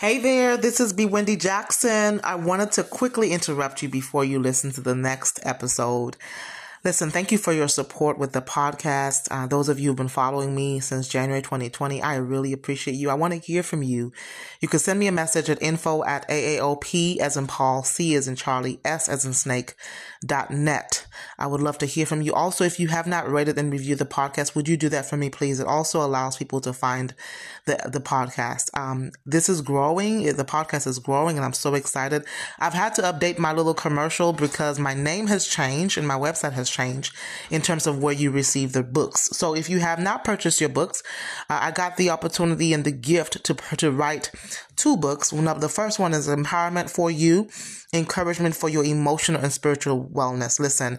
Hey there, this is Bewindi Jackson. I wanted to quickly interrupt you before you listen to the next episode. Listen, thank you for your support with the podcast. Uh, those of you who've been following me since January 2020, I really appreciate you. I want to hear from you. You can send me a message at info at AAOP as in Paul, C as in Charlie, S as in Snake, dot net. I would love to hear from you. Also, if you have not rated and reviewed the podcast, would you do that for me, please? It also allows people to find the, the podcast. Um, this is growing. The podcast is growing and I'm so excited. I've had to update my little commercial because my name has changed and my website has changed in terms of where you receive the books. So if you have not purchased your books, uh, I got the opportunity and the gift to, to write two books. One of the first one is Empowerment for You, Encouragement for Your Emotional and Spiritual Wellness. Listen,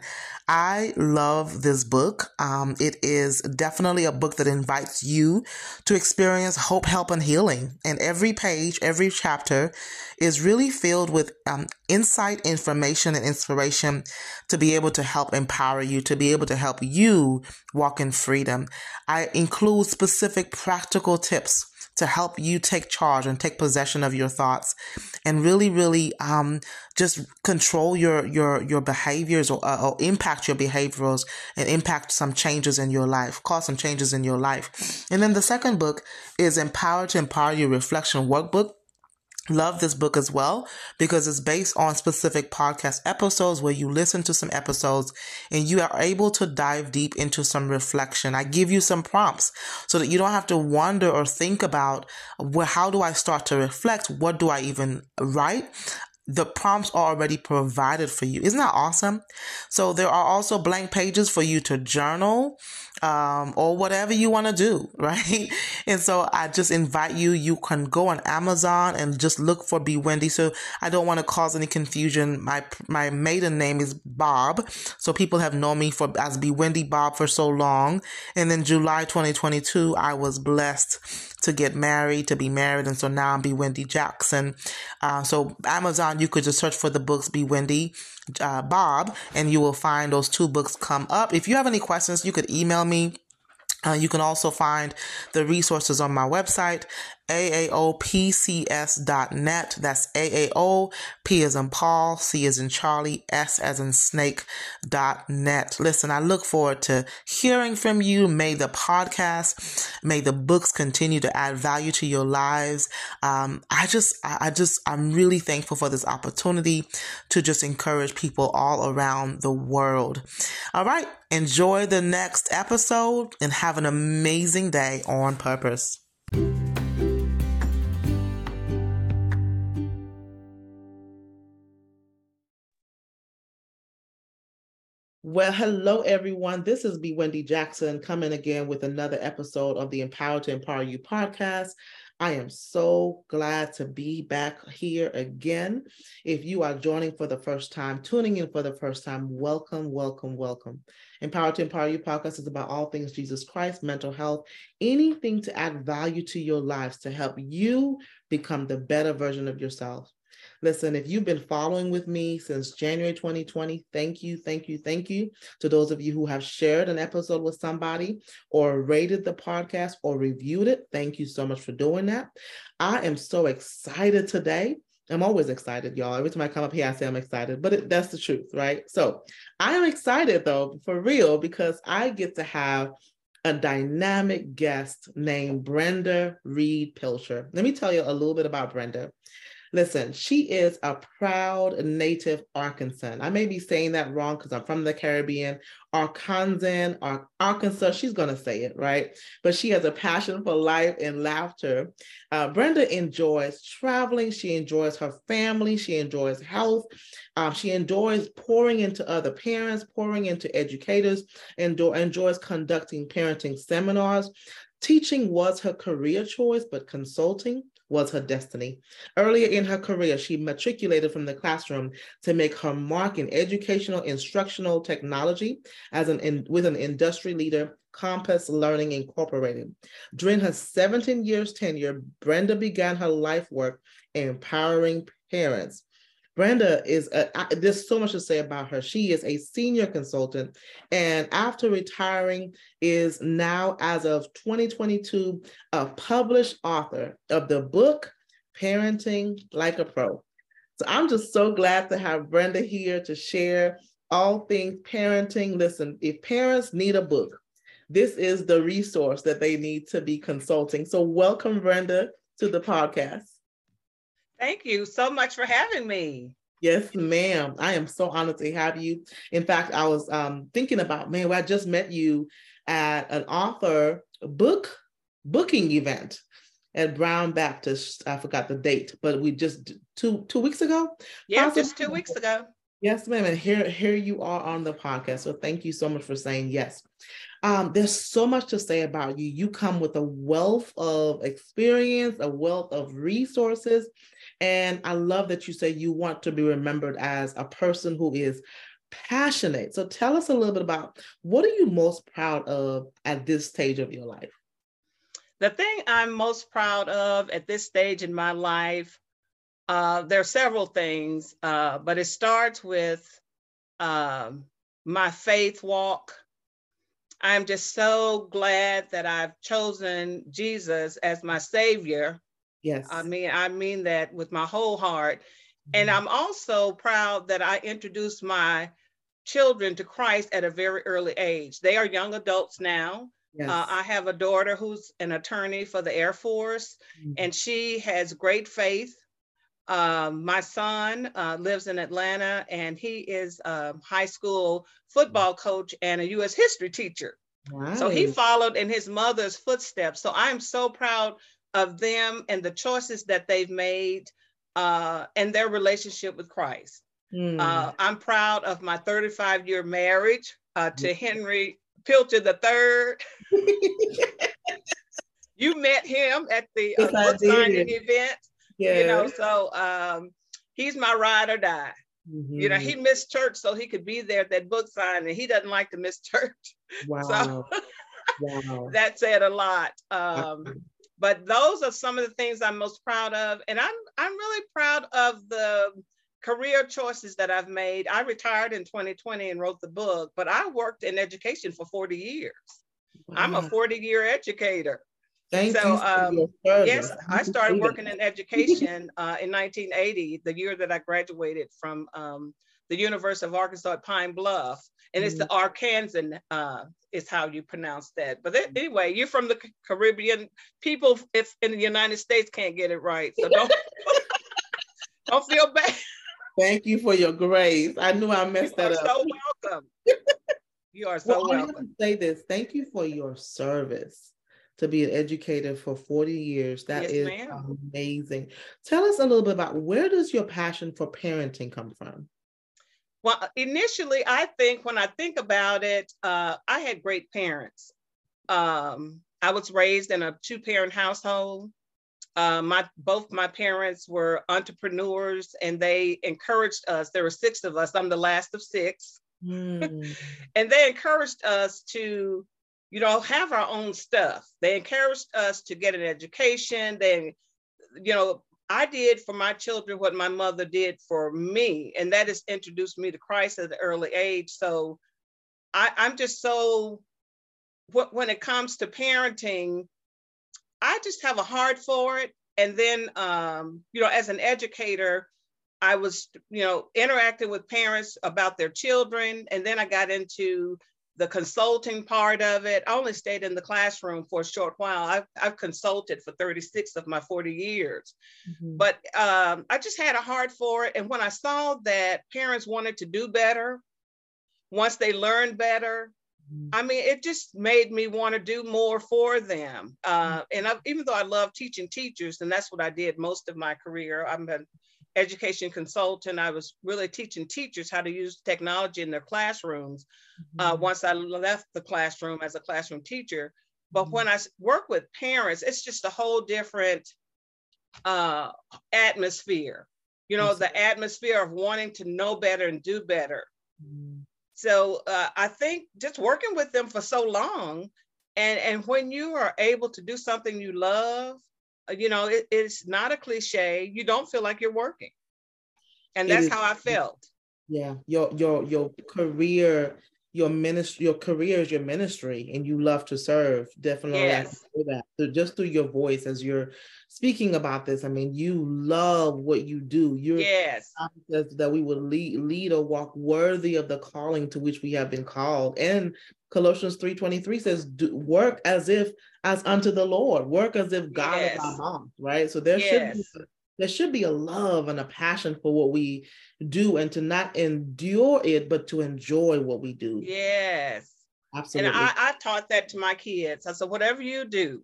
I love this book. Um, it is definitely a book that invites you to experience hope, help, and healing. And every page, every chapter is really filled with um, insight, information, and inspiration to be able to help empower you, to be able to help you walk in freedom. I include specific practical tips to help you take charge and take possession of your thoughts and really, really, um, just control your, your, your behaviors or, uh, or impact your behaviors and impact some changes in your life, cause some changes in your life. And then the second book is Empower to Empower Your Reflection Workbook love this book as well because it's based on specific podcast episodes where you listen to some episodes and you are able to dive deep into some reflection. I give you some prompts so that you don't have to wonder or think about well, how do I start to reflect? What do I even write? the prompts are already provided for you. Isn't that awesome? So there are also blank pages for you to journal um, or whatever you want to do, right? And so I just invite you, you can go on Amazon and just look for Bewindi. So I don't want to cause any confusion. My, my maiden name is Bobb. So people have known me for as Be Wendy Bobb for so long. And then July 2022, I was blessed to get married, to be married. And so now I'm Bewindi Jackson. Uh, so Amazon, you could just search for the books Bewindi uh, Bobb, and you will find those two books come up. If you have any questions, you could email me. Uh, you can also find the resources on my website AAOPCS.net. That's AAO, P as in Paul, C as in Charlie, S as in Snake dot net. Listen, I look forward to hearing from you. May the podcast, may the books continue to add value to your lives. Um, I just, I just, I'm really thankful for this opportunity to just encourage people all around the world. All right. Enjoy the next episode and have an amazing day on purpose. Well, hello everyone. This is Bewindi Jackson coming again with another episode of the Empower to Empower You podcast. I am so glad to be back here again. If you are joining for the first time, tuning in for the first time, welcome, welcome, welcome. Empower to Empower You podcast is about all things Jesus Christ, mental health, anything to add value to your lives to help you become the better version of yourself. Listen, if you've been following with me since January 2020, thank you, thank you, thank you to those of you who have shared an episode with somebody or rated the podcast or reviewed it. Thank you so much for doing that. I am so excited today. I'm always excited, y'all. Every time I come up here, I say I'm excited, but it, that's the truth, right? So I am excited though, for real, because I get to have a dynamic guest named Brenda Reed Pilcher. Let me tell you a little bit about Brenda. Listen, she is a proud native Arkansan. I may be saying that wrong because I'm from the Caribbean. Arkansan, Arkansas, she's going to say it, right? But she has a passion for life and laughter. Uh, Brenda enjoys traveling. She enjoys her family. She enjoys health. Um, she enjoys pouring into other parents, pouring into educators, and enjoys conducting parenting seminars. Teaching was her career choice, but consulting was her destiny. Earlier in her career, she matriculated from the classroom to make her mark in educational instructional technology as an in, with an industry leader, Compass Learning Incorporated. During her 17 years tenure, Brenda began her life work empowering parents Brenda is, a, I, there's so much to say about her. She is a senior consultant and after retiring is now, as of 2022, a published author of the book Parenting Like a Pro. So I'm just so glad to have Brenda here to share all things parenting. Listen, if parents need a book, this is the resource that they need to be consulting. So, welcome, Brenda, to the podcast. Thank you so much for having me. Yes, ma'am. I am so honored to have you. In fact, I was um, thinking about, man, well, I just met you at an author book booking event at Brown Baptist. I forgot the date, but we just two two weeks ago. Yeah, just two weeks ago. Yes, ma'am. And here, here you are on the podcast. So thank you so much for saying yes. Um, there's so much to say about you. You come with a wealth of experience, a wealth of resources. And I love that you say you want to be remembered as a person who is passionate. So tell us a little bit about what are you most proud of at this stage of your life? The thing I'm most proud of at this stage in my life, uh, there are several things, uh, but it starts with um, my faith walk. I'm just so glad that I've chosen Jesus as my savior. Yes. I mean, I mean that with my whole heart. And mm-hmm. I'm also proud that I introduced my children to Christ at a very early age. They are young adults now. Yes. Uh, I have a daughter who's an attorney for the Air Force, mm-hmm. and she has great faith. Um, my son uh, lives in Atlanta, and he is a high school football coach and a U.S. history teacher. Wow. So he followed in his mother's footsteps. So I'm so proud of them and the choices that they've made uh, and their relationship with Christ. Mm. Uh, I'm proud of my 35 year marriage uh, to Henry Pilcher the third. you met him at the uh, yes, book signing event. You know, so um, he's my ride or die. Mm-hmm. You know, he mm-hmm. missed church so he could be there at that book signing. And he doesn't like to miss church. Wow. So wow. that said a lot. Um, but those are some of the things I'm most proud of. And I'm I'm really proud of the career choices that I've made. I retired in 2020 and wrote the book, but I worked in education for 40 years. Wow. I'm a 40 year educator. Thank you. so, um, yes, I started working in education uh, in 1980, the year that I graduated from um, the University of Arkansas at Pine Bluff. And it's the mm. Arkansan uh, is how you pronounce that. But mm-hmm. anyway, you're from the Caribbean. People if in the United States can't get it right. So don't, don't feel bad. Thank you for your grace. I knew I messed you that up. You're so welcome. you are so well, welcome. I have to say this. Thank you for your service to be an educator for 40 years. That yes, is ma'am. amazing. Tell us a little bit about where does your passion for parenting come from? Well, initially, I think when I think about it, uh, I had great parents. Um, I was raised in a two-parent household. Uh, my both my parents were entrepreneurs and they encouraged us. There were six of us. I'm the last of six, mm. and they encouraged us to, you know, have our own stuff. They encouraged us to get an education. They, you know, I did for my children what my mother did for me, and that is introduced me to Christ at an early age. So I, I'm just so when it comes to parenting, I just have a heart for it. And then, um, you know, as an educator, I was, you know, interacting with parents about their children. And then I got into the consulting part of it. I only stayed in the classroom for a short while. I've, I've consulted for 36 of my 40 years. Mm-hmm. But um, I just had a heart for it. And when I saw that parents wanted to do better, once they learned better. I mean, it just made me want to do more for them. Uh, mm-hmm. and I, even though I love teaching teachers, and that's what I did most of my career, I'm an education consultant. I was really teaching teachers how to use technology in their classrooms uh, mm-hmm. once I left the classroom as a classroom teacher. But mm-hmm. when I work with parents, it's just a whole different uh, atmosphere. You know, the atmosphere of wanting to know better and do better. Mm-hmm. So uh, I think just working with them for so long, and and when you are able to do something you love, uh, you know, it, it's not a cliche. You don't feel like you're working, and that's how I felt. Yeah, your your your career your ministry, your career is your ministry, and you love to serve. Definitely, yes. that. So just through your voice as you're speaking about this, I mean, you love what you do. You're yes that we will lead, lead or walk worthy of the calling to which we have been called. And Colossians three twenty three says, "Work as if as unto the Lord. Work as if God yes. is our boss." Right. So there yes. should be there should be a love and a passion for what we do and to not endure it, but to enjoy what we do. Yes. Absolutely. And I, I taught that to my kids. I said, whatever you do,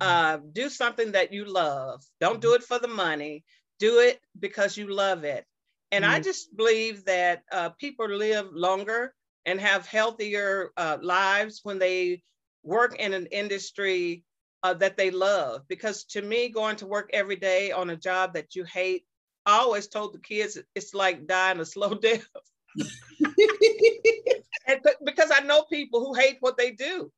mm-hmm. uh, do something that you love. Don't do it for the money. Do it because you love it. And mm-hmm. I just believe that uh, people live longer and have healthier uh, lives when they work in an industry uh, that they love. Because to me, going to work every day on a job that you hate, I always told the kids it's like dying a slow death. and because I know people who hate what they do.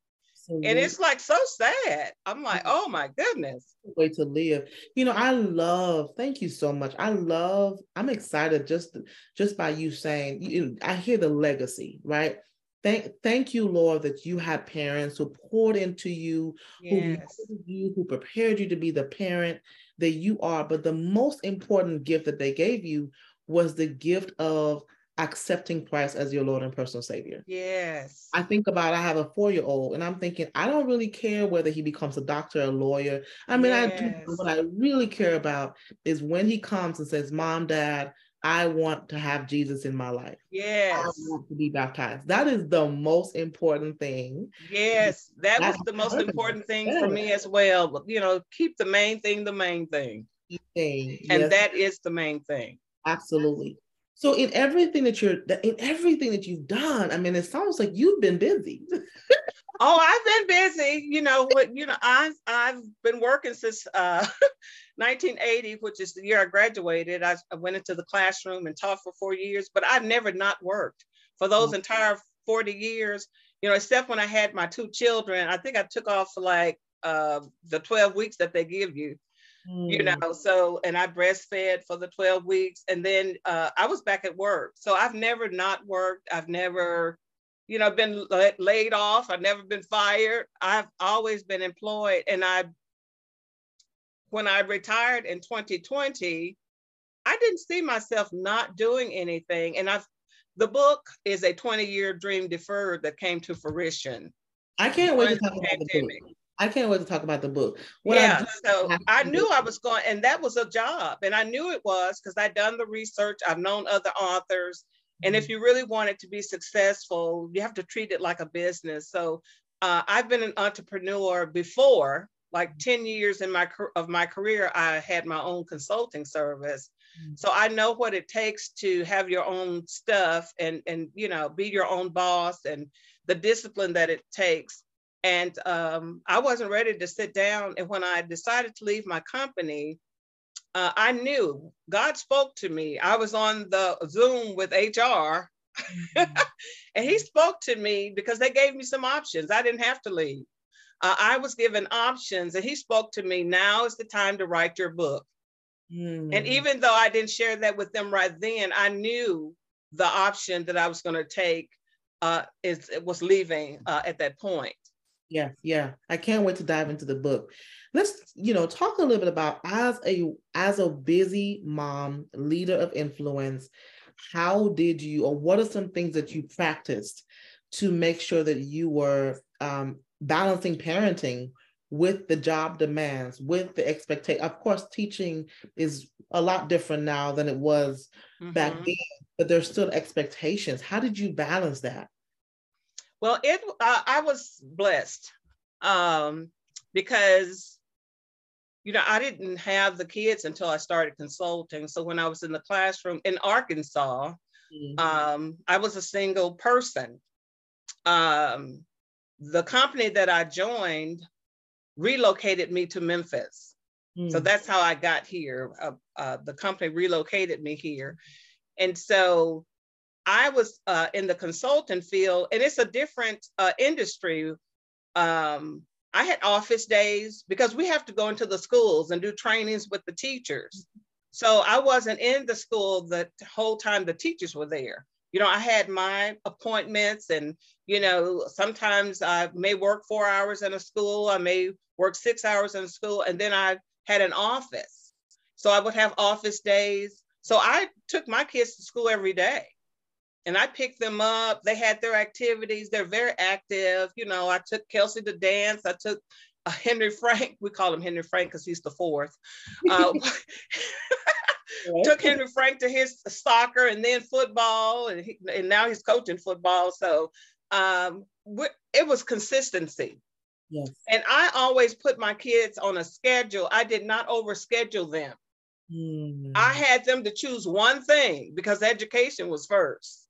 And it's like so sad. I'm like, oh my goodness. Way to live. You know, I love, thank you so much. I love, I'm excited just just by you saying, you, I hear the legacy, right? Thank, thank you, Lord, that you had parents who poured into you, yes. who you, who prepared you to be the parent that you are. But the most important gift that they gave you was the gift of accepting Christ as your Lord and personal Savior. Yes. I think about I have a four year old and I'm thinking, I don't really care whether he becomes a doctor, a lawyer. I mean, yes. I do, what I really care about is when he comes and says, Mom, Dad, I want to have Jesus in my life. Yes. I want to be baptized. That is the most important thing. Yes, that was the most important thing for me as well. But you know, keep the main thing the main thing. Thing. And yes. that is the main thing. Absolutely. So in everything that you're in everything that you've done, I mean, it sounds like you've been busy. oh, I've been busy. You know what? You know, I've I've been working since uh, 1980, which is the year I graduated. I, I, went into the classroom and taught for four years, but I've never not worked for those mm-hmm. entire 40 years. You know, except when I had my two children. I think I took off for like uh, the 12 weeks that they give you mm. you know so and i breastfed for the 12 weeks and then uh, i was back at work so i've never not worked i've never you know been laid off. I've never been fired. I've always been employed. And i when i retired in 2020 i didn't see myself not doing anything. And i've the book is a 20 year dream deferred that came to fruition. I can't wait to talk about the book. I can't wait to talk about the book. What yeah, I so I knew I was going, and that was a job, and I knew it was because I'd done the research. I've known other authors, and if mm-hmm. you really want it to be successful, you have to treat it like a business. So uh, I've been an entrepreneur before, like mm-hmm. 10 years in my of my career, I had my own consulting service. Mm-hmm. So I know what it takes to have your own stuff and and you know be your own boss and the discipline that it takes and um, I wasn't ready to sit down. And when I decided to leave my company, uh, I knew God spoke to me. I was on the Zoom with HR, mm-hmm. and He spoke to me because they gave me some options. I didn't have to leave. Uh, I was given options, and He spoke to me. Now is the time to write your book. Mm. And even though I didn't share that with them right then, I knew the option that I was going to take uh, is was leaving uh, at that point. Yeah, yeah. I can't wait to dive into the book. Let's, you know, talk a little bit about as a as a busy mom, leader of influence, how did you or what are some things that you practiced to make sure that you were um, balancing parenting with the job demands, with the expectation. Of course, teaching is a lot different now than it was mm-hmm. back then, but there's still expectations. How did you balance that? Well, it uh, I was blessed um, because you know I didn't have the kids until I started consulting. So when I was in the classroom in Arkansas, mm-hmm. um, I was a single person. Um, the company that I joined relocated me to Memphis. Mm-hmm. So mm. that's how I got here. Uh, uh, the company relocated me here. And so I was uh, in the consulting field, and it's a different uh, industry. Um, I had office days because we have to go into the schools and do trainings with the teachers. So I wasn't in the school the whole time the teachers were there. you know, I had my appointments and, you know, sometimes I may work four hours in a school, I may work six hours in a school, and then I had an office. So I would have office days. So I took my kids to school every day and I picked them up. They had their activities. They're very active. You know, I took Kelsey to dance. I took uh, Henry Frank. We call him Henry Frank because he's the fourth. Uh, took Henry Frank to his soccer and then football, and, he, and now he's coaching football. So um, it was consistency. Yes. And I always put my kids on a schedule. I did not overschedule them. Mm. I had them to choose one thing because education was first.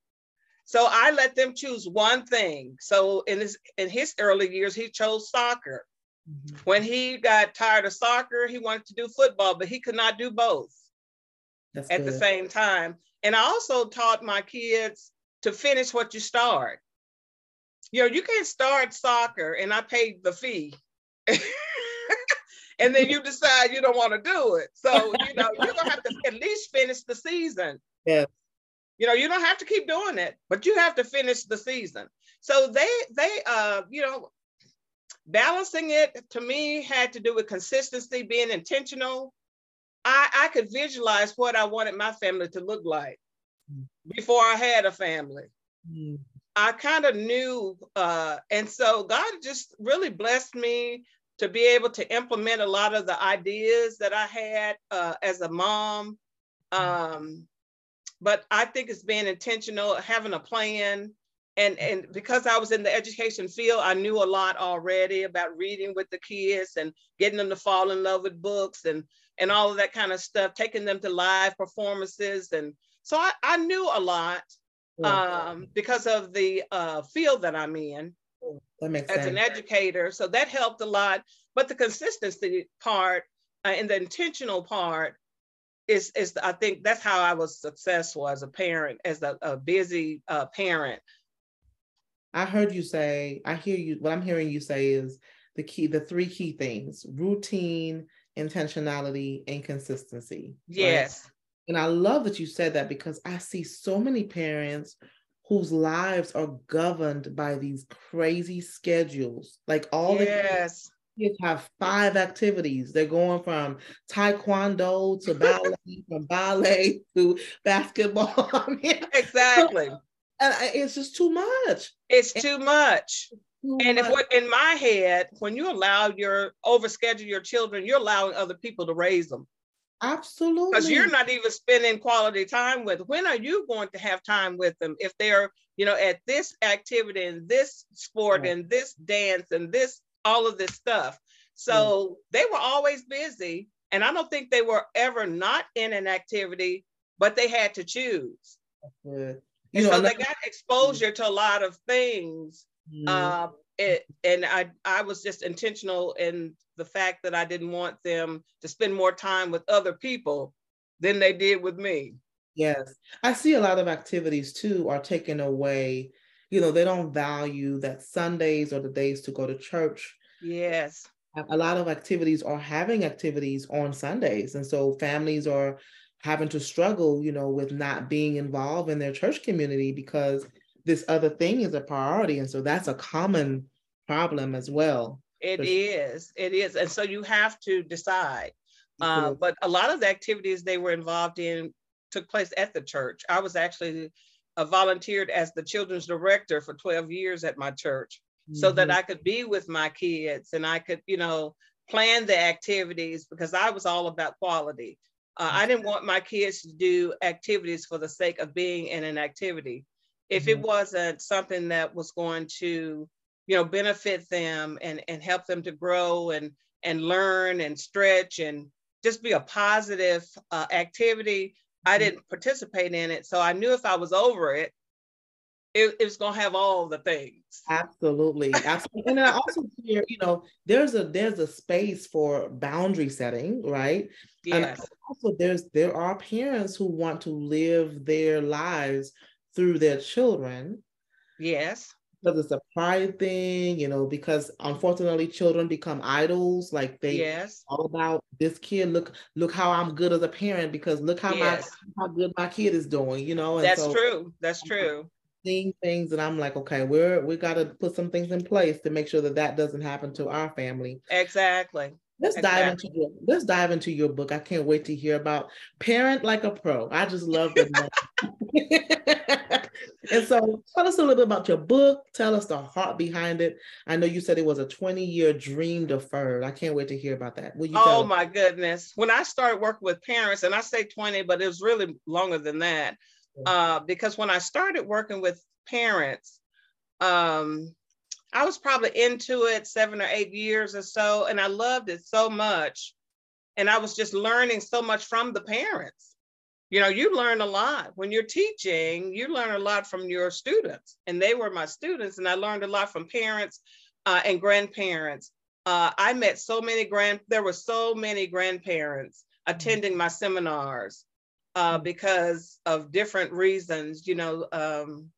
So I let them choose one thing. So in his in his early years, he chose soccer. Mm-hmm. When he got tired of soccer, he wanted to do football, but he could not do both That's at good. the same time. And I also taught my kids to finish what you start. You know, you can't start soccer and I paid the fee. and then you decide you don't want to do it. So, you know, you're gonna have to at least finish the season. Yeah. You know, you don't have to keep doing it, but you have to finish the season. So they they uh, you know, balancing it to me had to do with consistency, being intentional. I, I could visualize what I wanted my family to look like mm. before I had a family. Mm. I kind of knew, uh, and so God just really blessed me to be able to implement a lot of the ideas that I had uh, as a mom. Mm. Um, but I think it's being intentional, having a plan. And, and because I was in the education field, I knew a lot already about reading with the kids and getting them to fall in love with books and, and all of that kind of stuff, taking them to live performances. And so I, I knew a lot um, because of the uh, field that I'm in as sense. an educator. So that helped a lot. But the consistency part uh, and the intentional part is, is I think that's how I was successful as a parent, as a, a busy uh, parent. I heard you say, I hear you, what I'm hearing you say is the key, the three key things routine, intentionality, and consistency. Yes. Right? And I love that you said that because I see so many parents whose lives are governed by these crazy schedules. Like all yes. Kids have five activities. They're going from taekwondo to ballet, from ballet to basketball. exactly. And it's just too much. It's too much. Too and much. if what in my head, when you allow your overschedule your children, you're allowing other people to raise them. Absolutely. Because you're not even spending quality time with. When are you going to have time with them if they're, you know, at this activity and this sport right. and this dance and this all of this stuff? So mm. they were always busy. And I don't think they were ever not in an activity, but they had to choose. You and know, so they got exposure to a lot of things. Mm. Uh, it, and I, I was just intentional in the fact that I didn't want them to spend more time with other people than they did with me. Yes. I see a lot of activities too are taken away. You know, they don't value that Sundays or the days to go to church. Yes. A lot of activities are having activities on Sundays. And so families are having to struggle, you know, with not being involved in their church community because this other thing is a priority. And so that's a common problem as well. It is. It is. And so you have to decide. Uh, but a lot of the activities they were involved in took place at the church. I was actually uh, volunteered as the children's director for 12 years at my church mm-hmm. so that mm-hmm. I could be with my kids and I could, you know, plan the activities because I was all about quality. Uh, I didn't want my kids to do activities for the sake of being in an activity. If mm-hmm. it wasn't something that was going to you know benefit them and and help them to grow and and learn and stretch and just be a positive uh, activity i didn't participate in it so i knew if i was over it it, it was going to have all the things. Absolutely absolutely and i also hear you know there's a there's a space for boundary setting right? Yes. and also there's there are parents who want to live their lives through their children. Yes because it's a pride thing, you know, because unfortunately children become idols. Like they yes. all about this kid. Look, look how I'm good as a parent because look how yes. my how good my kid is doing, you know. And That's so, true. That's true. Seeing things and I'm like, okay, we're we got to put some things in place to make sure that that doesn't happen to our family. Exactly. Let's exactly. dive into your let's dive into your book. I can't wait to hear about Parent Like a Pro. I just love the and so tell us a little bit about your book. Tell us the heart behind it. I know you said it was a 20-year dream deferred. I can't wait to hear about that. Will you oh my goodness. When I started working with parents, and I say 20, but it was really longer than that. Uh, because when I started working with parents, um, I was probably into it seven or eight years or so, and I loved it so much. And I was just learning so much from the parents. You know you learn a lot. When you're teaching you learn a lot from your students and they were my students and i learned a lot from parents uh, and grandparents. Uh, i met so many grand there were so many grandparents attending my seminars uh, because of different reasons you know um,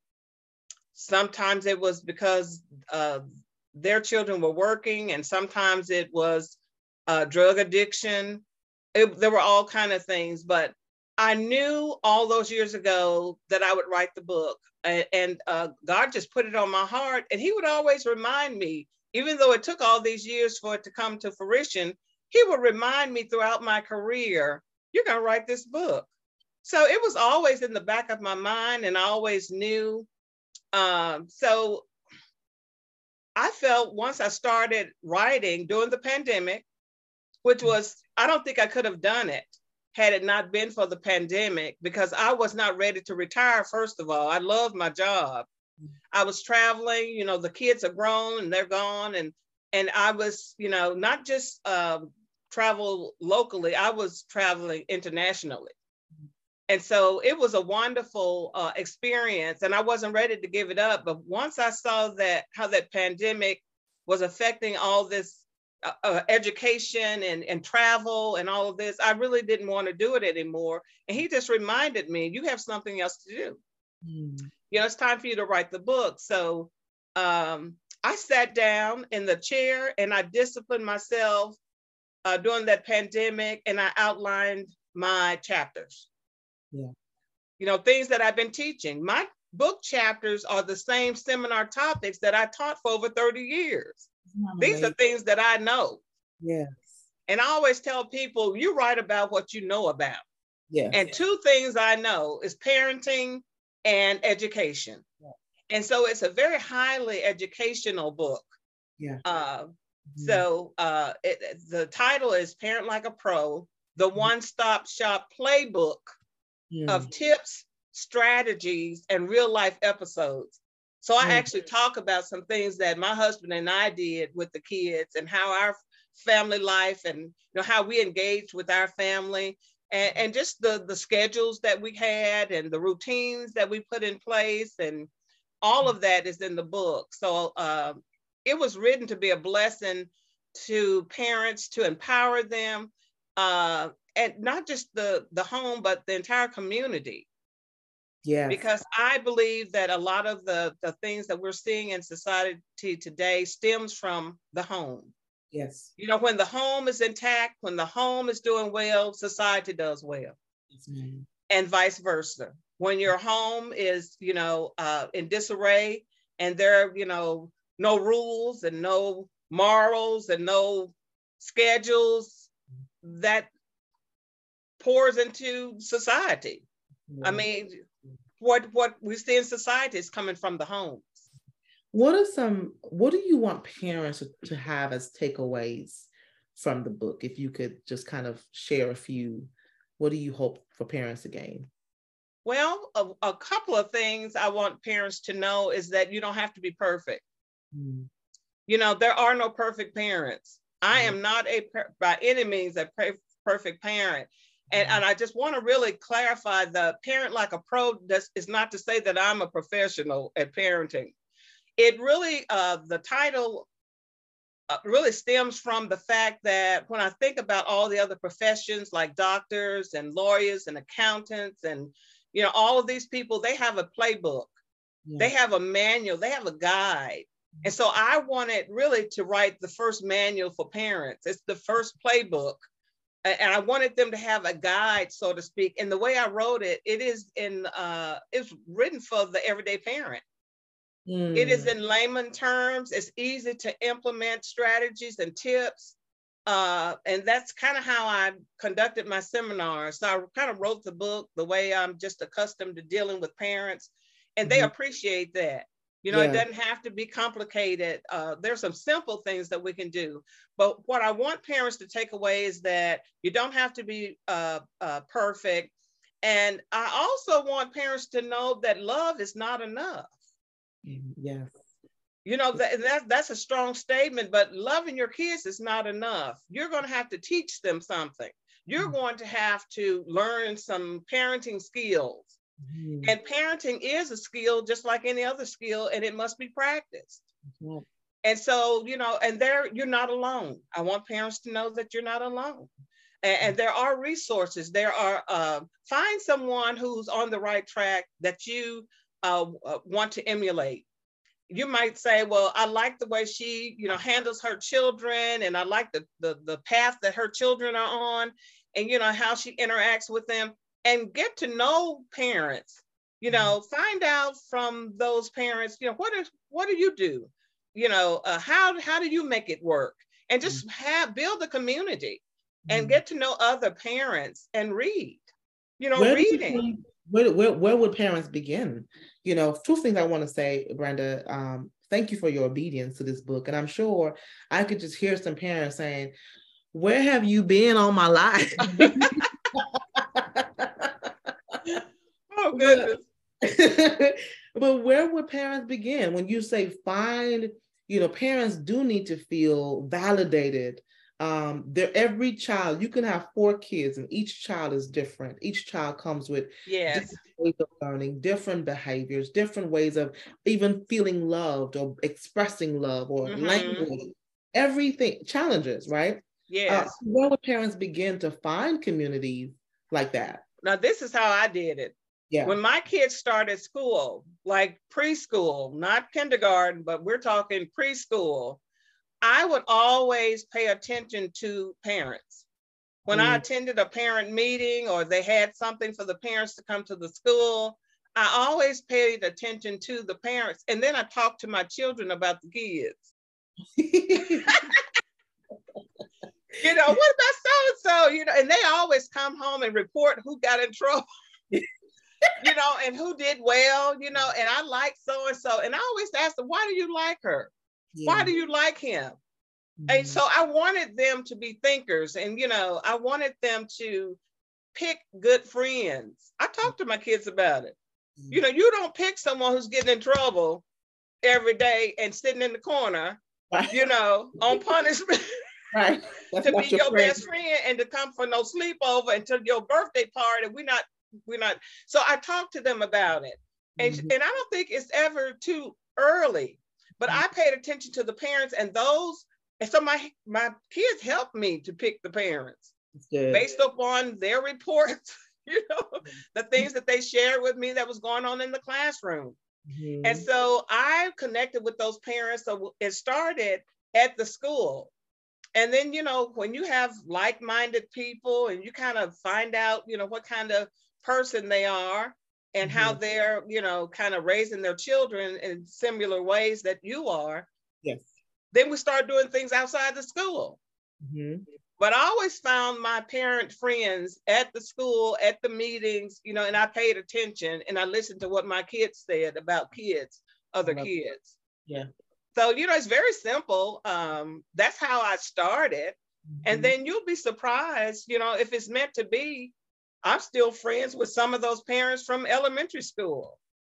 sometimes it was because uh, their children were working and sometimes it was uh, drug addiction it, there were all kind of things but I knew all those years ago that I would write the book, and, and uh, God just put it on my heart. And He would always remind me, even though it took all these years for it to come to fruition, He would remind me throughout my career, "You're going to write this book." So it was always in the back of my mind, and I always knew. Um, so I felt once I started writing during the pandemic, which was I don't think I could have done it had it not been for the pandemic because I was not ready to retire, first of all. I loved my job. I was traveling, you know, the kids are grown and they're gone. And and I was, you know, not just uh, travel locally, I was traveling internationally. And so it was a wonderful uh, experience, and I wasn't ready to give it up. But once I saw that how that pandemic was affecting all this uh, uh, education and, and travel and all of this, I really didn't want to do it anymore. And he just reminded me, you have something else to do. Mm. You know, it's time for you to write the book. So um, I sat down in the chair and I disciplined myself uh, during that pandemic and I outlined my chapters. Yeah. You know, things that I've been teaching. My book chapters are the same seminar topics that I taught for over 30 years. These are things that I know. Yes. And I always tell people, you write about what you know about. Yes. And two things I know is parenting and education. Yeah. And so it's a very highly educational book. Yeah. Uh, mm-hmm. So uh, it, the title is Parent Like a Pro, the mm-hmm. one stop shop playbook mm-hmm. of tips, strategies, and real life episodes so I mm. actually talk about some things that my husband and I did with the kids and how our family life and you know how we engaged with our family and, and just the the schedules that we had and the routines that we put in place and all of that is in the book. So uh, it was written to be a blessing to parents to empower them uh, and not just the the home but the entire community yeah. Because I believe that a lot of the, the things that we're seeing in society today stems from the home. Yes. You know, when the home is intact, when the home is doing well, society does well. Yes, and vice versa. When your home is, you know, uh, in disarray and there are, you know, no rules and no morals and no schedules, that pours into society. I mean, what what we see in society is coming from the homes. What are some what do you want parents to have as takeaways from the book? If you could just kind of share a few, what do you hope for parents to gain? Well, a, a couple of things I want parents to know is that you don't have to be perfect. Mm. You know, there are no perfect parents. I mm. am not a by any means a perfect parent. And, and I just want to really clarify the parent like a pro does, is not to say that I'm a professional at parenting. It really, uh, the title uh, really stems from the fact that when I think about all the other professions like doctors and lawyers and accountants and, you know, all of these people, they have a playbook Yeah. They have a manual, they have a guide. And so I wanted really to write the first manual for parents. It's the first playbook. And I wanted them to have a guide, so to speak. And the way I wrote it, it is in uh, it's written for the everyday parent. Mm. It is hmm. in layman terms. It's easy to implement strategies and tips. Uh, and that's kind of how I conducted my seminars. So I kind of wrote the book the way I'm just accustomed to dealing with parents, and they mm-hmm. appreciate that. You know, yeah. it doesn't have to be complicated. Uh, there's some simple things that we can do. But what I want parents to take away is that you don't have to be uh, uh, perfect. And I also want parents to know that love is not enough. Mm, yes. You know, that, that, that's a strong statement, but loving your kids is not enough. You're going to have to teach them something. You're mm-hmm. going to have to learn some parenting skills. Mm-hmm. And parenting is a skill just like any other skill, and it must be practiced. Mm-hmm. And so, you know, and there you're not alone. I want parents to know that you're not alone. And, and there are resources. There are uh, find someone who's on the right track that you uh, uh, want to emulate. You might say, well, I like the way she, you know, handles her children, and I like the, the the path that her children are on, and you know how she interacts with them, and get to know parents. You know, mm-hmm. find out from those parents, you know, what is what do you do? You know, uh, how how do you make it work? And just mm-hmm. have build a community, and mm-hmm. get to know other parents and read. You know, Where reading where, where, where would parents begin? You know, two things I want to say, Brenda. Um, thank you for your obedience to this book. And I'm sure I could just hear some parents saying, Where have you been all my life? goodness. but where would parents begin? When you say find, you know, parents do need to feel validated. Um there every child you can have four kids and each child is different. Each child comes with yes. ways of learning different behaviors different ways of even feeling loved or expressing love or mm-hmm. language. Everything challenges right? Yeah uh, where would parents begin to find communities like that? Now this is how i did it yeah. When my kids started school, like preschool, not kindergarten, but we're talking preschool, I would always pay attention to parents. When mm. I attended a parent meeting or they had something for the parents to come to the school, I always paid attention to the parents. And then I talked to my children about the kids. you know, what about so and so? You know, and they always come home and report who got in trouble. you know, and who did well, you know, and I like so and so. And I always ask them, why do you like her? Yeah. Why do you like him? Mm-hmm. And so I wanted them to be thinkers and, you know, I wanted them to pick good friends. I talk to my kids about it. Mm-hmm. You know, you don't pick someone who's getting in trouble every day and sitting in the corner, right. you know, on punishment. Right. to be your, your best friend and to come for no sleepover until your birthday party. We're not, we're not. So I talked to them about it. And, mm-hmm. and I don't think it's ever too early but mm-hmm. I paid attention to the parents and those, and so my my kids helped me to pick the parents based upon their reports, you know, mm-hmm. the things that they shared with me that was going on in the classroom. Mm-hmm. And so I connected with those parents. So it started at the school. And then, you know, when you have like minded people and you kind of find out, you know, what kind of person they are, and mm-hmm. how they're, you know, kind of raising their children in similar ways that you are. Yes. Then we start doing things outside the school. Mm-hmm. But I always found my parent friends at the school, at the meetings, you know, and I paid attention and I listened to what my kids said about kids, other kids. Yeah. So, you know, it's very simple. Um, that's how I started. Mm-hmm. And then you'll be surprised, you know, if it's meant to be, I'm still friends with some of those parents from elementary school.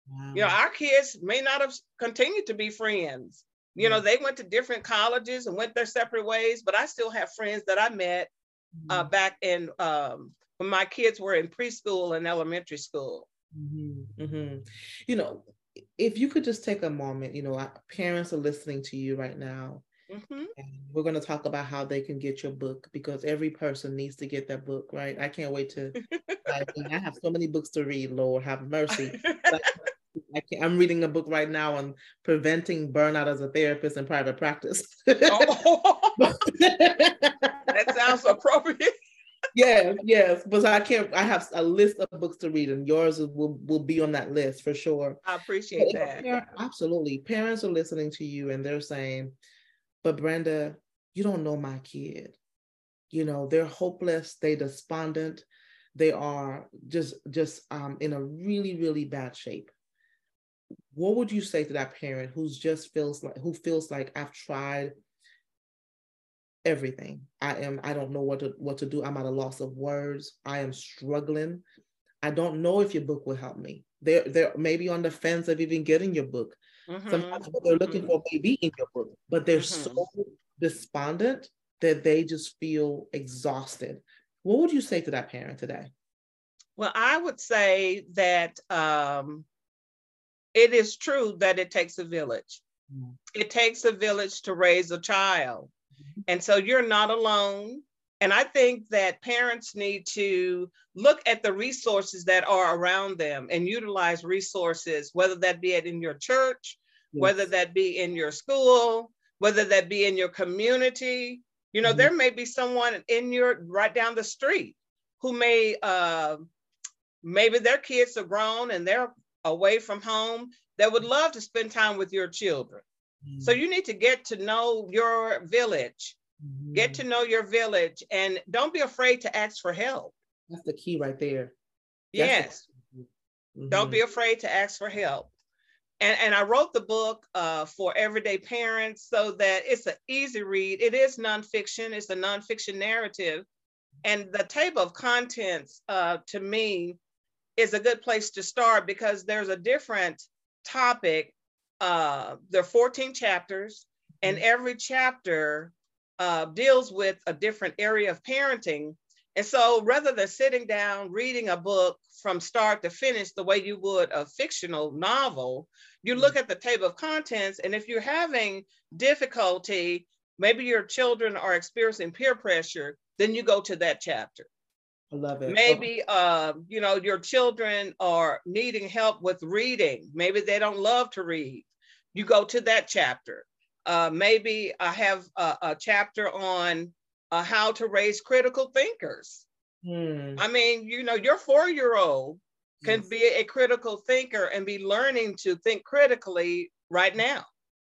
Wow. You know, our kids may not have continued to be friends. You yeah. know, they went to different colleges and went their separate ways, but I still have friends that I met uh, mm-hmm. uh, back in um, when my kids were in preschool and elementary school. Mm-hmm. Mm-hmm. You know, if you could just take a moment, you know, parents are listening to you right now. Mm-hmm. we're going to talk about how they can get your book because every person needs to get that book, right? I can't wait to. I, I, have so many books to read. Lord, have mercy. I am reading a book right now on preventing burnout as a therapist in private practice. oh. that sounds appropriate. yes, yes, but I can't. I have a list of books to read, and yours will will be on that list for sure. I appreciate that. Parent, absolutely, parents are listening to you, and they're saying, "But Brenda, you don't know my kid. You know they're hopeless. They despondent. They are just just um, in a really really bad shape." What would you say to that parent who's just feels like who feels like I've tried everything. I am I don't know what to what to do. I'm at a loss of words. I am struggling. I don't know if your book will help me. They're they're maybe on the fence of even getting your book. Mm-hmm. Sometimes what they're looking mm-hmm. for may be in your book, but they're mm-hmm. so despondent that they just feel exhausted. What would you say to that parent today? Well, I would say that um, it is true that it takes a village. Mm. It takes a village to raise a child. And so you're not alone. And I think that parents need to look at the resources that are around them and utilize resources, whether that be in your church, yes. whether that be in your school, whether that be in your community. You know, mm-hmm. there may be someone in your right down the street who may uh, maybe their kids are grown and they're away from home that would love to spend time with your children. Mm-hmm. So you need to get to know your village, mm-hmm. get to know your village, and don't be afraid to ask for help. That's the key right there. yes. The don't be mm-hmm. afraid to ask for help. And, and I wrote the book uh, for everyday parents so that it's an easy read. It is nonfiction, it's a nonfiction narrative. And the table of contents uh, to me is a good place to start because there's a different topic uh, there are 14 chapters, and mm-hmm. every chapter uh, deals with a different area of parenting. And so rather than sitting down reading a book from start to finish the way you would a fictional novel, you look mm-hmm. at the table of contents. And if you're having difficulty, maybe your children are experiencing peer pressure, then you go to that chapter. I love it. Maybe uh, you know your children are needing help with reading. Maybe they don't love to read you go to that chapter. Uh, maybe I have a, a chapter on uh, how to raise critical thinkers. Hmm. I mean, you know, your four year old can yes. be a critical thinker and be learning to think critically right now.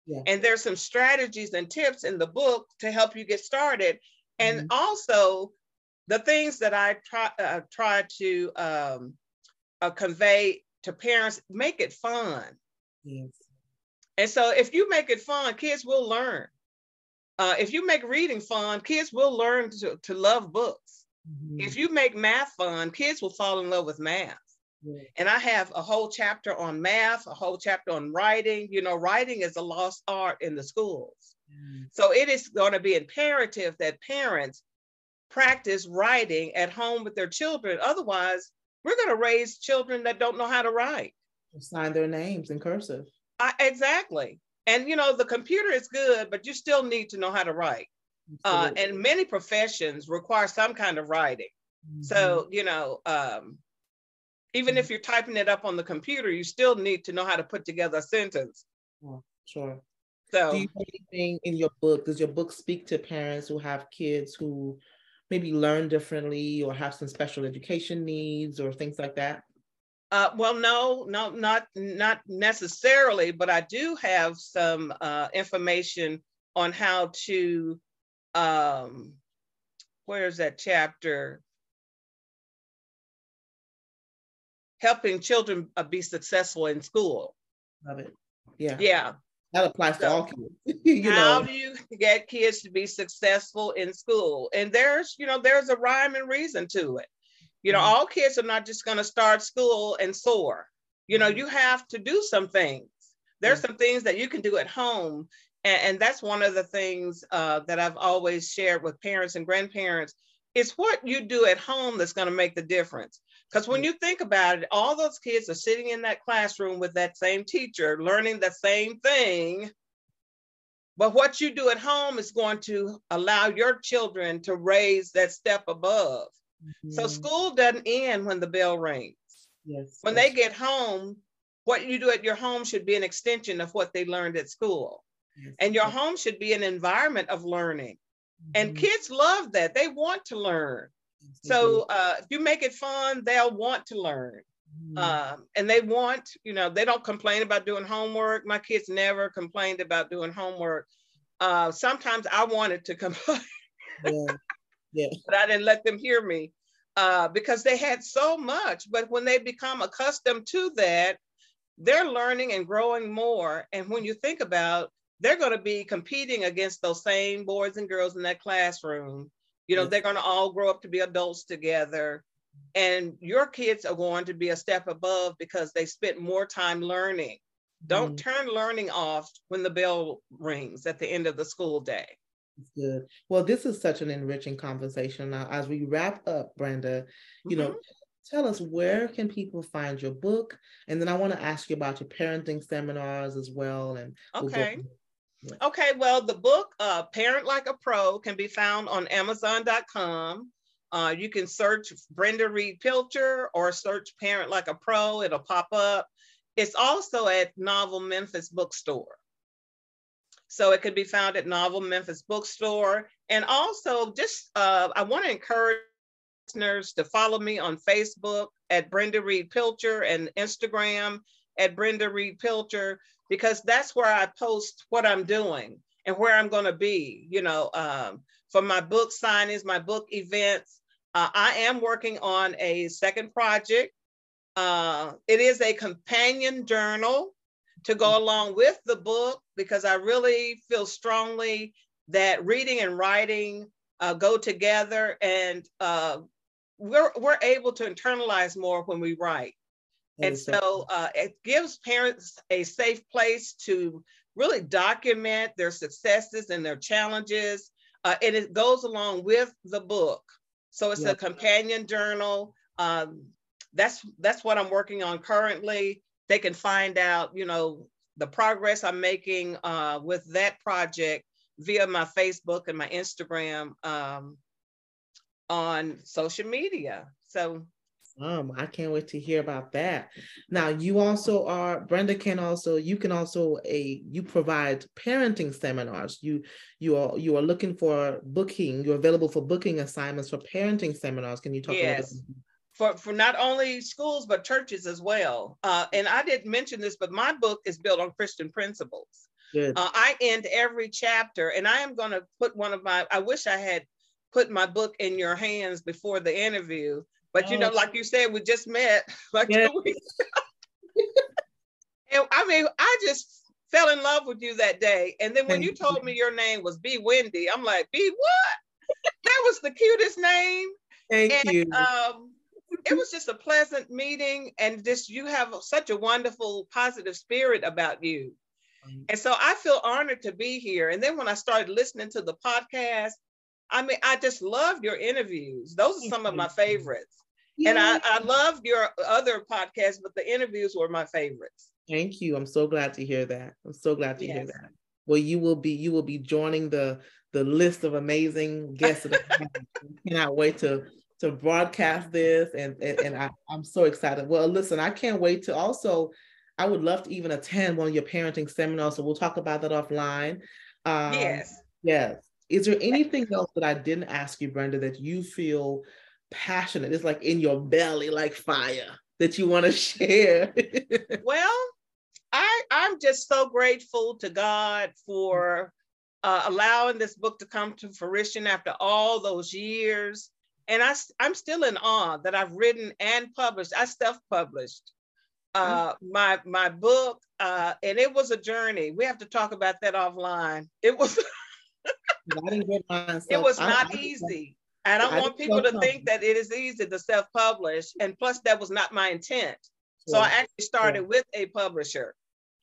Yeah. And there's some strategies and tips in the book to help you get started. And mm-hmm. also, the things that I try, uh, try to um, uh, convey to parents, make it fun. Yes. And so if you make it fun, kids will learn. Uh, if you make reading fun, kids will learn to, to love books. Mm-hmm. If you make math fun, kids will fall in love with math. Yeah. And I have a whole chapter on math, a whole chapter on writing. You know, writing is a lost art in the schools. Mm. So it is going to be imperative that parents practice writing at home with their children. Otherwise, we're going to raise children that don't know how to write. Sign their names in cursive. I, exactly. And you know, the computer is good, but you still need to know how to write. Uh, and many professions require some kind of writing. Mm-hmm. So, you know, um, even mm-hmm. if you're typing it up on the computer, you still need to know how to put together a sentence. Oh, sure. So, do you have anything in your book? Does your book speak to parents who have kids who maybe learn differently or have some special education needs or things like that? Uh, well, no, no, not not necessarily, but I do have some uh, information on how to. Um, where's that chapter? Helping children uh, be successful in school. Love it. Yeah. Yeah. That applies so, to all kids. you how know. do you get kids to be successful in school? And there's, you know, there's a rhyme and reason to it. You know, mm-hmm. all kids are not just going to start school and soar. You know, mm-hmm. you have to do some things. There's mm-hmm. some things that you can do at home. And, and that's one of the things uh, that I've always shared with parents and grandparents. It's what you do at home that's going to make the difference. Because when you think about it, all those kids are sitting in that classroom with that same teacher, learning the same thing. But what you do at home is going to allow your children to raise that step above. Mm-hmm. So school doesn't end when the bell rings. Yes. When yes. they get home, what you do at your home should be an extension of what they learned at school. Yes. And your home should be an environment of learning. Mm-hmm. And kids love that. They want to learn. So uh, if you make it fun, they'll want to learn. Mm-hmm. Um, and they want, you know, they don't complain about doing homework. My kids never complained about doing homework. Uh, sometimes I wanted to complain, yeah. Yeah. but I didn't let them hear me uh, because they had so much. But when they become accustomed to that, they're learning and growing more. And when you think about, they're going to be competing against those same boys and girls in that classroom. You know, yes. they're going to all grow up to be adults together. And your kids are going to be a step above because they spent more time learning. Don't mm. turn learning off when the bell rings at the end of the school day. Good. Well, this is such an enriching conversation. Now, as we wrap up, Brenda, you mm-hmm. know, tell us where can people find your book, and then I want to ask you about your parenting seminars as well. And okay. We'll okay. Well, the book uh, "Parent Like a Pro" can be found on Amazon.com. Uh, you can search Brenda Reed Pilcher or search Parent Like a Pro. It'll pop up. It's also at Novel Memphis Bookstore. So it could be found at Novel Memphis Bookstore. And also, just uh, I want to encourage listeners to follow me on Facebook at Brenda Reed Pilcher and Instagram at Brenda Reed Pilcher because that's where I post what I'm doing and where I'm going to be. You know, um, for my book signings, my book events. Uh, I am working on a second project. Uh, it is a companion journal to go along with the book because I really feel strongly that reading and writing uh, go together and uh, we're, we're able to internalize more when we write. And so uh, it gives parents a safe place to really document their successes and their challenges. Uh, and it goes along with the book. So it's yep. a companion journal. Um, that's that's what I'm working on currently they can find out, you know, the progress I'm making uh, with that project via my Facebook and my Instagram um, on social media. So um, I can't wait to hear about that. Now, you also are Brenda. Can also you can also a you provide parenting seminars. You you are you are looking for booking. You're available for booking assignments for parenting seminars. Can you talk yes. about? For, for not only schools, but churches as well. Uh, and I didn't mention this, but my book is built on Christian principles. Uh, I end every chapter, and I am going to put one of my, I wish I had put my book in your hands before the interview, but oh. you know, like you said, we just met like yeah. two weeks and I mean, I just fell in love with you that day. And then when you told me your name was Bewindi, I'm like, B what? that was the cutest name. Thank and, you. Um, it was just a pleasant meeting and just you have such a wonderful positive spirit about you. Mm-hmm. And so i feel honored to be here. And then when i started listening to the podcast i mean i just loved your interviews. Those are some of my favorites. And I, I loved your other podcasts but the interviews were my favorites. Thank you. I'm so glad to hear that. I'm so glad to yes. hear that. Well you will be you will be joining the the list of amazing guests that I cannot wait to to broadcast this and and, and I, I'm so excited. Well, listen, I can't wait to also I would love to even attend one of your parenting seminars. So we'll talk about that offline. Um, yes. Yes. Is there anything else that I didn't ask you, Brenda, that you feel passionate? It's like in your belly, like fire that you want to share? well, I I'm just so grateful to God for uh, allowing this book to come to fruition after all those years and I, I'm still in awe that I've written and published. I self-published uh, mm-hmm. my my book, uh, and it was a journey. We have to talk about that offline. It was. it was not I, easy. I don't want people to think that it is easy to self-publish, and plus that was not my intent. So I actually started with a publisher.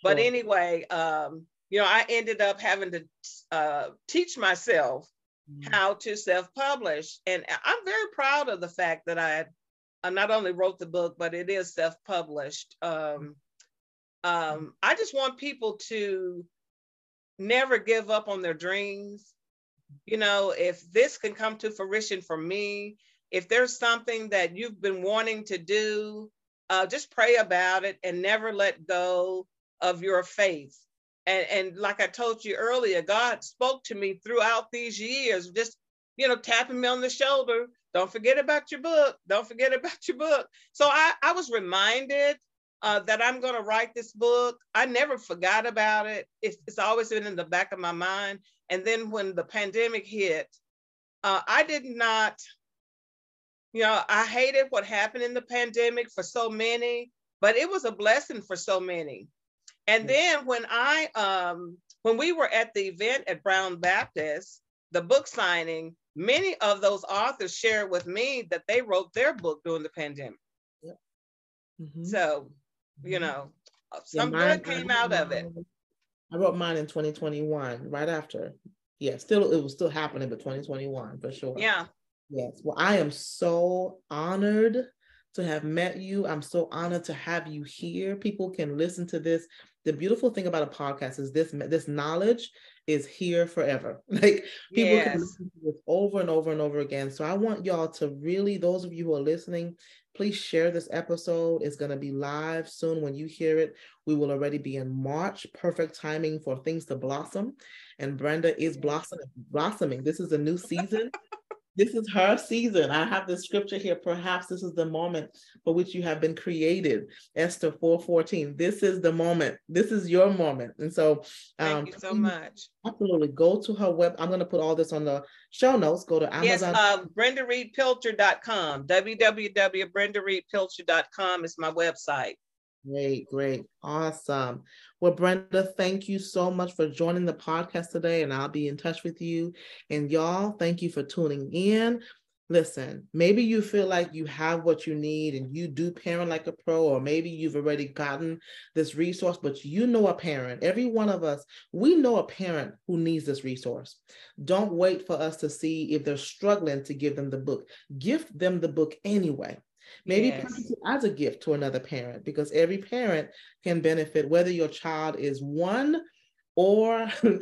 But anyway, um, you know, I ended up having to uh, teach myself mm-hmm. how to self-publish. And I'm very proud of the fact that I, I not only wrote the book, but it is self-published. Um, um, I just want people to never give up on their dreams. You know, if this can come to fruition for me, if there's something that you've been wanting to do, uh, just pray about it and never let go of your faith. And, and like I told you earlier, God spoke to me throughout these years, just, you know, tapping me on the shoulder. Don't forget about your book. Don't forget about your book. So I, I was reminded uh, that I'm going to write this book. I never forgot about it. It's, it's always been in the back of my mind. And then when the pandemic hit, uh, I did not, you know, I hated what happened in the pandemic for so many, but it was a blessing for so many. And then when I, um, when we were at the event at Brown Baptist, the book signing, many of those authors shared with me that they wrote their book during the pandemic. Yep. Mm-hmm. So you mm-hmm. know, some yeah, good came out of it. I wrote mine in 2021, right after. Yeah, still it was still happening, but 2021 for sure. Yeah. Yes. Well, I am so honored to have met you. I'm so honored to have you here. People can listen to this. The beautiful thing about a podcast is this this knowledge is here forever. Like people yes. can listen to this over and over and over again. So I want y'all to really, those of you who are listening, Please share this episode. It's going to be live soon. When you hear it, we will already be in March. Perfect timing for things to blossom. And Brenda is blossoming. Blossoming. This is a new season. This is her season. I have the scripture here. Perhaps this is the moment for which you have been created. Esther 4:14. This is the moment. This is your moment. And so um, thank you so much. Absolutely. Go to her web. I'm going to put all this on the show notes. Go to Amazon. Yes, uh, BrendaReedPilcher.com. www.brendareedpilcher.com is my website. Great, great. Awesome. Well, Brenda, thank you so much for joining the podcast today, and I'll be in touch with you. And y'all, thank you for tuning in. Listen, maybe you feel like you have what you need and you do parent like a pro, or maybe you've already gotten this resource, but you know a parent. Every one of us, we know a parent who needs this resource. Don't wait for us to see if they're struggling to give them the book. Gift them the book anyway. Maybe yes. as a gift to another parent because every parent can benefit whether your child is one or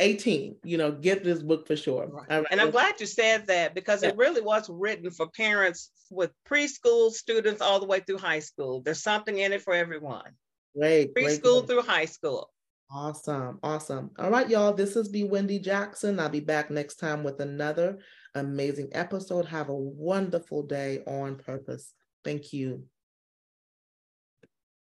18 you know get this book for sure right. and i'm glad you said that because yeah. it really was written for parents with preschool students all the way through high school there's something in it for everyone great preschool great. through high school awesome awesome all right y'all this is Bewindi jackson i'll be back next time with another amazing episode. Have a wonderful day on purpose. Thank you.